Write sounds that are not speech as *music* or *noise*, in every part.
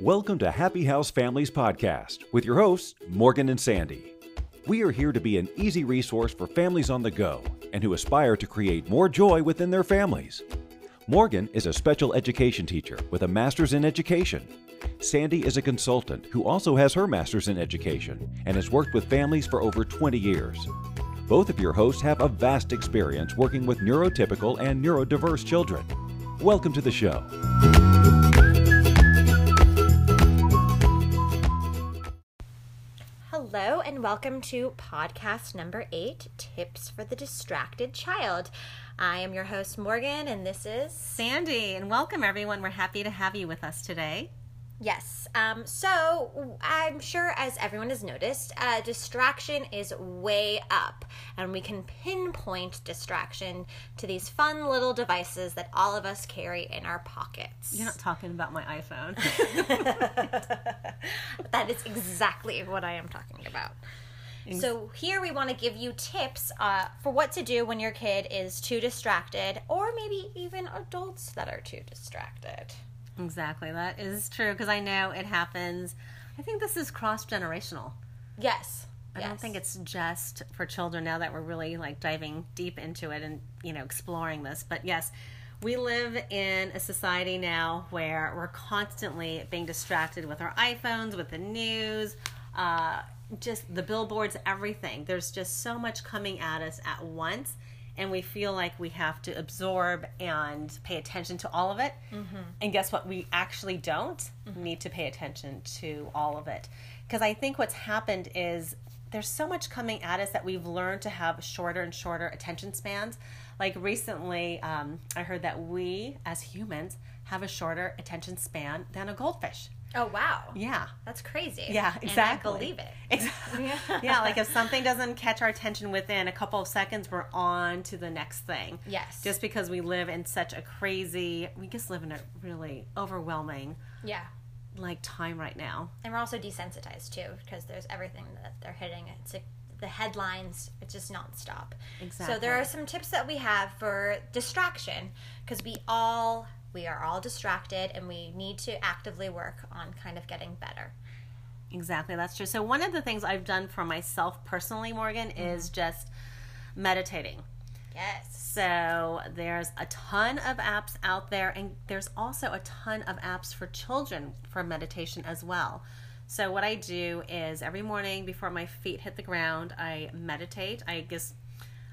Welcome to Happy House Families Podcast with your hosts, Morgan and Sandy. We are here to be an easy resource for families on the go and who aspire to create more joy within their families. Morgan is a special education teacher with a master's in education. Sandy is a consultant who also has her master's in education and has worked with families for over 20 years. Both of your hosts have a vast experience working with neurotypical and neurodiverse children. Welcome to the show. And welcome to podcast number eight Tips for the Distracted Child. I am your host, Morgan, and this is. Sandy, and welcome everyone. We're happy to have you with us today. Yes. Um, so I'm sure, as everyone has noticed, uh, distraction is way up, and we can pinpoint distraction to these fun little devices that all of us carry in our pockets. You're not talking about my iPhone. *laughs* that is exactly what I am talking about. So here we want to give you tips uh, for what to do when your kid is too distracted, or maybe even adults that are too distracted. Exactly, that is true because I know it happens. I think this is cross generational. Yes. I don't think it's just for children now that we're really like diving deep into it and you know exploring this. But yes, we live in a society now where we're constantly being distracted with our iPhones, with the news, uh, just the billboards, everything. There's just so much coming at us at once, and we feel like we have to absorb and pay attention to all of it. And guess what? We actually don't need to pay attention to all of it. Because I think what's happened is there's so much coming at us that we've learned to have shorter and shorter attention spans. Like recently, um, I heard that we as humans have a shorter attention span than a goldfish. Oh wow. Yeah. That's crazy. Yeah, exactly. And I believe it. *laughs* Exactly. *laughs* yeah, like if something doesn't catch our attention within a couple of seconds, we're on to the next thing. Yes. Just because we live in such a crazy, we just live in a really overwhelming Yeah. like time right now. And we're also desensitized too because there's everything that they're hitting. It's like the headlines, it's just nonstop. Exactly. So there are some tips that we have for distraction because we all we are all distracted and we need to actively work on kind of getting better. Exactly, that's true. So one of the things I've done for myself personally, Morgan, mm-hmm. is just meditating. Yes. So there's a ton of apps out there, and there's also a ton of apps for children for meditation as well. So what I do is every morning before my feet hit the ground, I meditate. I guess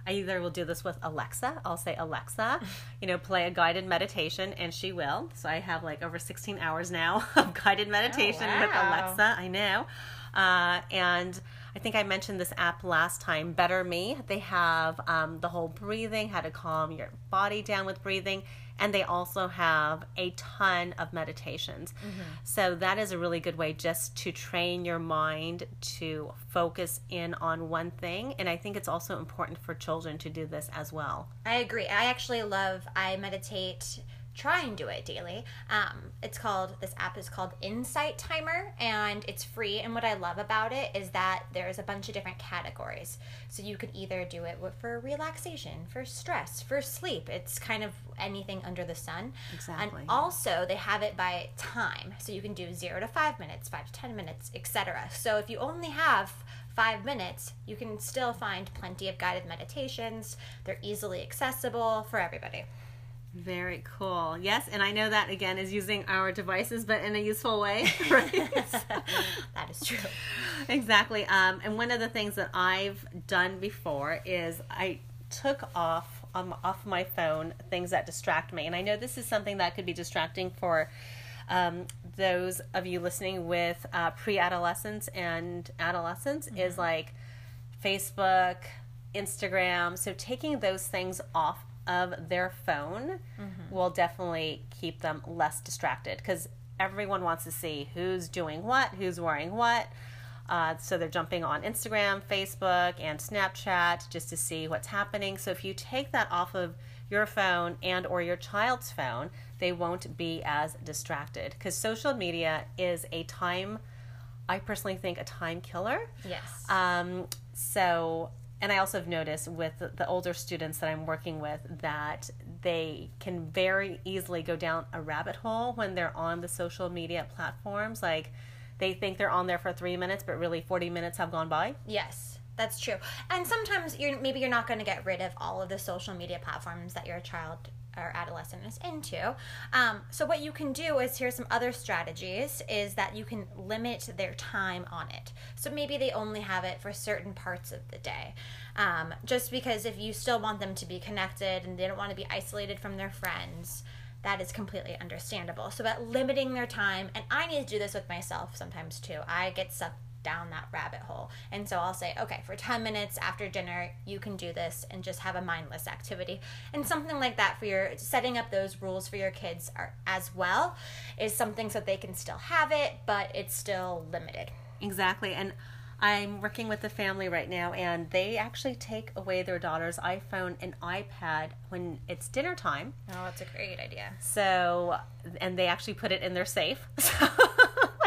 I either will do this with Alexa. I'll say Alexa, *laughs* you know, play a guided meditation, and she will. So I have like over 16 hours now *laughs* of guided meditation with wow. Alexa. I know. Uh, and I think I mentioned this app last time, Better Me. They have um, the whole breathing, how to calm your body down with breathing, and they also have a ton of meditations. So that is a really good way just to train your mind to focus in on one thing. And I think it's also important for children to do this as well. I agree. I actually love. I meditate. Try and do it daily. Um, it's called. This app is called Insight Timer, and it's free. And what I love about it is that there's a bunch of different categories. So you could either do it for relaxation, for stress, for sleep. It's kind of anything under the sun. Exactly. And also, they have it by time, so you can do zero to five minutes, five to ten minutes, etc. So if you only have five minutes, you can still find plenty of guided meditations. They're easily accessible for everybody. Very cool. Yes, and I know that again is using our devices, but in a useful way. *laughs* Right? *laughs* that is true. exactly. Um, and one of the things that I've done before is I took off um, off my phone things that distract me, and I know this is something that could be distracting for um, those of you listening with uh, pre-adolescents and adolescents. Is like Facebook, Instagram. So taking those things off of their phone will definitely keep them less distracted because everyone wants to see who's doing what, who's wearing what. Uh, so they're jumping on Instagram, Facebook, and Snapchat just to see what's happening. So if you take that off of your phone and or your child's phone, they won't be as distracted because social media is a time. I personally think a time killer. Yes. Um, so, and I also have noticed with the, older students that I'm working with that they can very easily go down a rabbit hole when they're on the social media platforms. Like they think they're on there for three minutes, but really 40 minutes have gone by. Yes, that's true. And sometimes you're maybe you're not going to get rid of all of the social media platforms that your child or adolescent is into. Um, so what you can do is here's some other strategies is that you can limit their time on it. So maybe they only have it for certain parts of the day. Um, just because if you still want them to be connected and they don't want to be isolated from their friends, that is completely understandable. So, about limiting their time, and I need to do this with myself sometimes too. I get sucked down that rabbit hole. And so I'll say, okay, for 10 minutes after dinner, you can do this and just have a mindless activity. And something like that for your setting up those rules for your kids are, as well is something so they can still have it, but it's still limited. Exactly. And I'm working with a family right now, and they actually take away their daughter's iPhone and iPad when it's dinner time. Oh, that's a great idea. So, and they actually put it in their safe *laughs*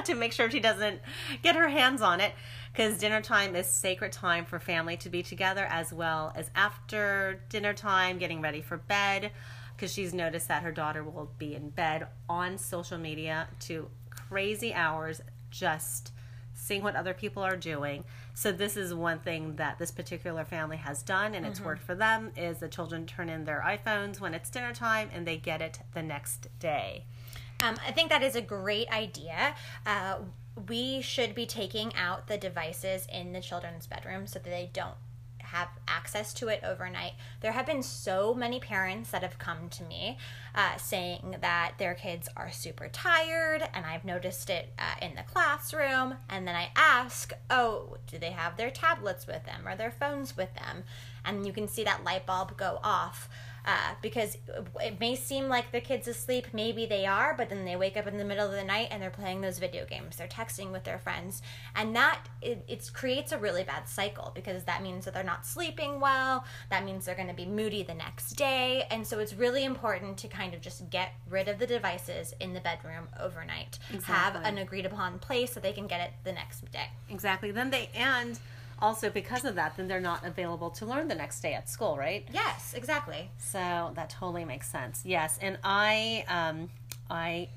to make sure she doesn't get her hands on it because dinner time is sacred time for family to be together as well as after dinner time, getting ready for bed. Because she's noticed that her daughter will be in bed on social media to crazy hours just seeing what other people are doing. So this is one thing that this particular family has done and it's mm-hmm. worked for them is the children turn in their iPhones when it's dinner time and they get it the next day. Um, I think that is a great idea. Uh, we should be taking out the devices in the children's bedroom so that they don't have access to it overnight. There have been so many parents that have come to me uh, saying that their kids are super tired, and I've noticed it uh, in the classroom. And then I ask, Oh, do they have their tablets with them or their phones with them? And you can see that light bulb go off uh, because it may seem like the kids asleep maybe they are but then they wake up in the middle of the night and they're playing those video games. They're texting with their friends. And that it, it creates a really bad cycle because that means that they're not sleeping well. That means they're going to be moody the next day. And so it's really important to kind of just get rid of the devices in the bedroom overnight. Exactly. have an agreed upon place so they can get it the next day. Exactly. Then they and also because of that, then they're not available to learn the next day at school, right? yes exactly So that totally makes sense. Yes, and I um I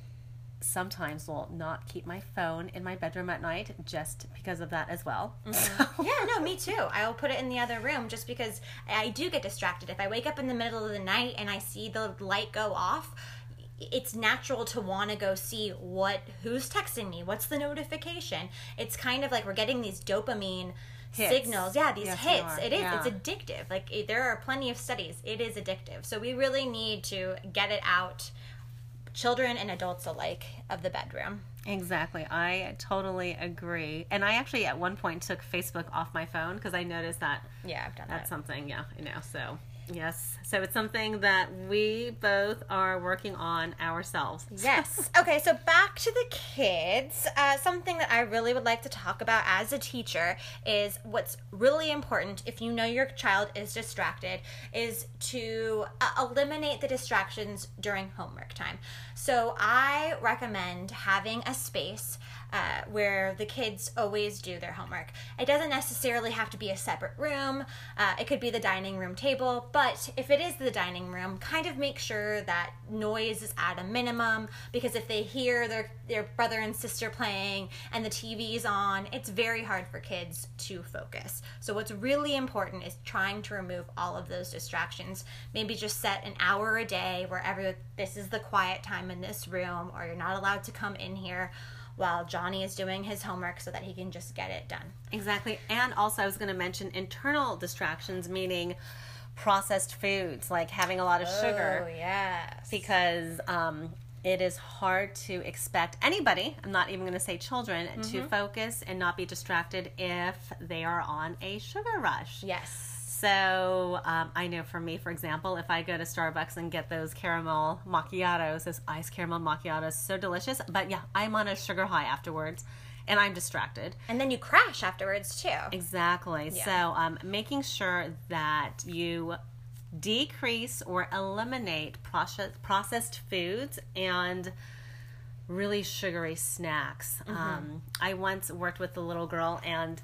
sometimes will not keep my phone in my bedroom at night just because of that as well. So- *laughs* Yeah, no, me too. I will put it in the other room just because I do get distracted. If I wake up in the middle of the night and I see the light go off, it's natural to want to go see what who's texting me, what's the notification. It's kind of like we're getting these dopamine Hits. signals. Yeah, these Yes, hits. It is. Yeah. It's addictive. Like it, there are plenty of studies. It is addictive. So we really need to get it out, children and adults alike, of the bedroom. Exactly. I totally agree. And I actually at one point took Facebook off my phone because I noticed that Yeah, I've done that's that. something, yeah, I know. So, yes. So it's something that we both are working on ourselves. *laughs* Yes. Okay, so back to the kids. Uh, something that I really would like to talk about as a teacher is what's really important if you know your child is distracted is to uh, eliminate the distractions during homework time. So I recommend having a space uh, where the kids always do their homework. It doesn't necessarily have to be a separate room. Uh, it could be the dining room table, but if it is the dining room, kind of make sure that noise is at a minimum because if they hear their their brother and sister playing and the TV's on, it's very hard for kids to focus. So what's really important is trying to remove all of those distractions. Maybe just set an hour a day where every this is the quiet time in this room or you're not allowed to come in here while Johnny is doing his homework so that he can just get it done. Exactly. And also, I was going to mention internal distractions, meaning processed foods, like having a lot of sugar. Oh, yes. because um, it is hard to expect anybody, I'm not even going to say children, to focus and not be distracted if they are on a sugar rush. Yes. So um, I know for me, for example, if I go to Starbucks and get those caramel macchiatos, those iced caramel macchiatos, so delicious. But yeah, I'm on a sugar high afterwards, and I'm distracted. And then you crash afterwards too. Exactly. Yeah. So, um, making sure that you decrease or eliminate process, processed foods and really sugary snacks. Mm-hmm. Um, I once worked with a little girl and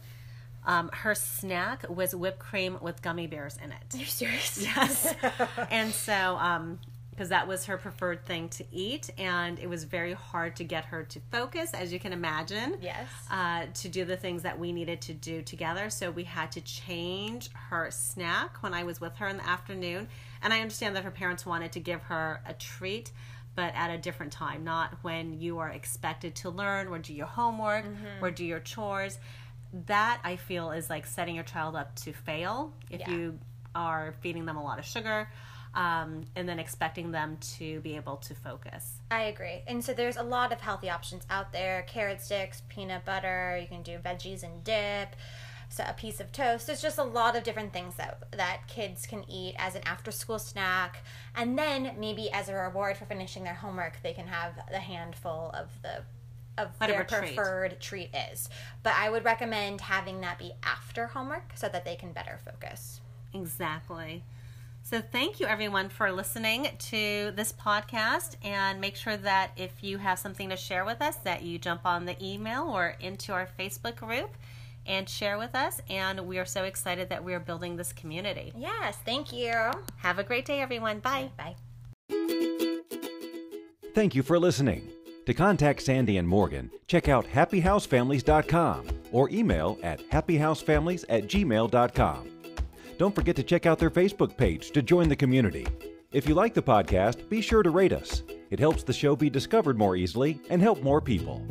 Um, her snack was whipped cream with gummy bears in it. Are you serious? *laughs* Yes. and so, um, because that was her preferred thing to eat, and it was very hard to get her to focus, as you can imagine. Yes. Uh, to do the things that we needed to do together. So we had to change her snack when I was with her in the afternoon. And I understand that her parents wanted to give her a treat, but at a different time, not when you are expected to learn or do your homework Mm-hmm. or do your chores. That I feel is like setting your child up to fail if Yeah. you are feeding them a lot of sugar um, and then expecting them to be able to focus. I agree. And so there's a lot of healthy options out there carrot sticks, peanut butter, you can do veggies and dip. So a piece of toast. There's just a lot of different things that that kids can eat as an after school snack. And then maybe as a reward for finishing their homework, they can have a handful of the of Whatever their treat. preferred treat is. But I would recommend having that be after homework so that they can better focus. Exactly. So, thank you everyone for listening to this podcast. And make sure that if you have something to share with us, that you jump on the email or into our Facebook group and share with us. And we are so excited that we are building this community. Yes, thank you. Have a great day, everyone. Bye. Bye. Thank you for listening. To contact Sandy and Morgan, check out happyhousefamilies.com or email at happyhousefamilies at gmail.com. Don't forget to check out their Facebook page to join the community. If you like the podcast, be sure to rate us. It helps the show be discovered more easily and help more people.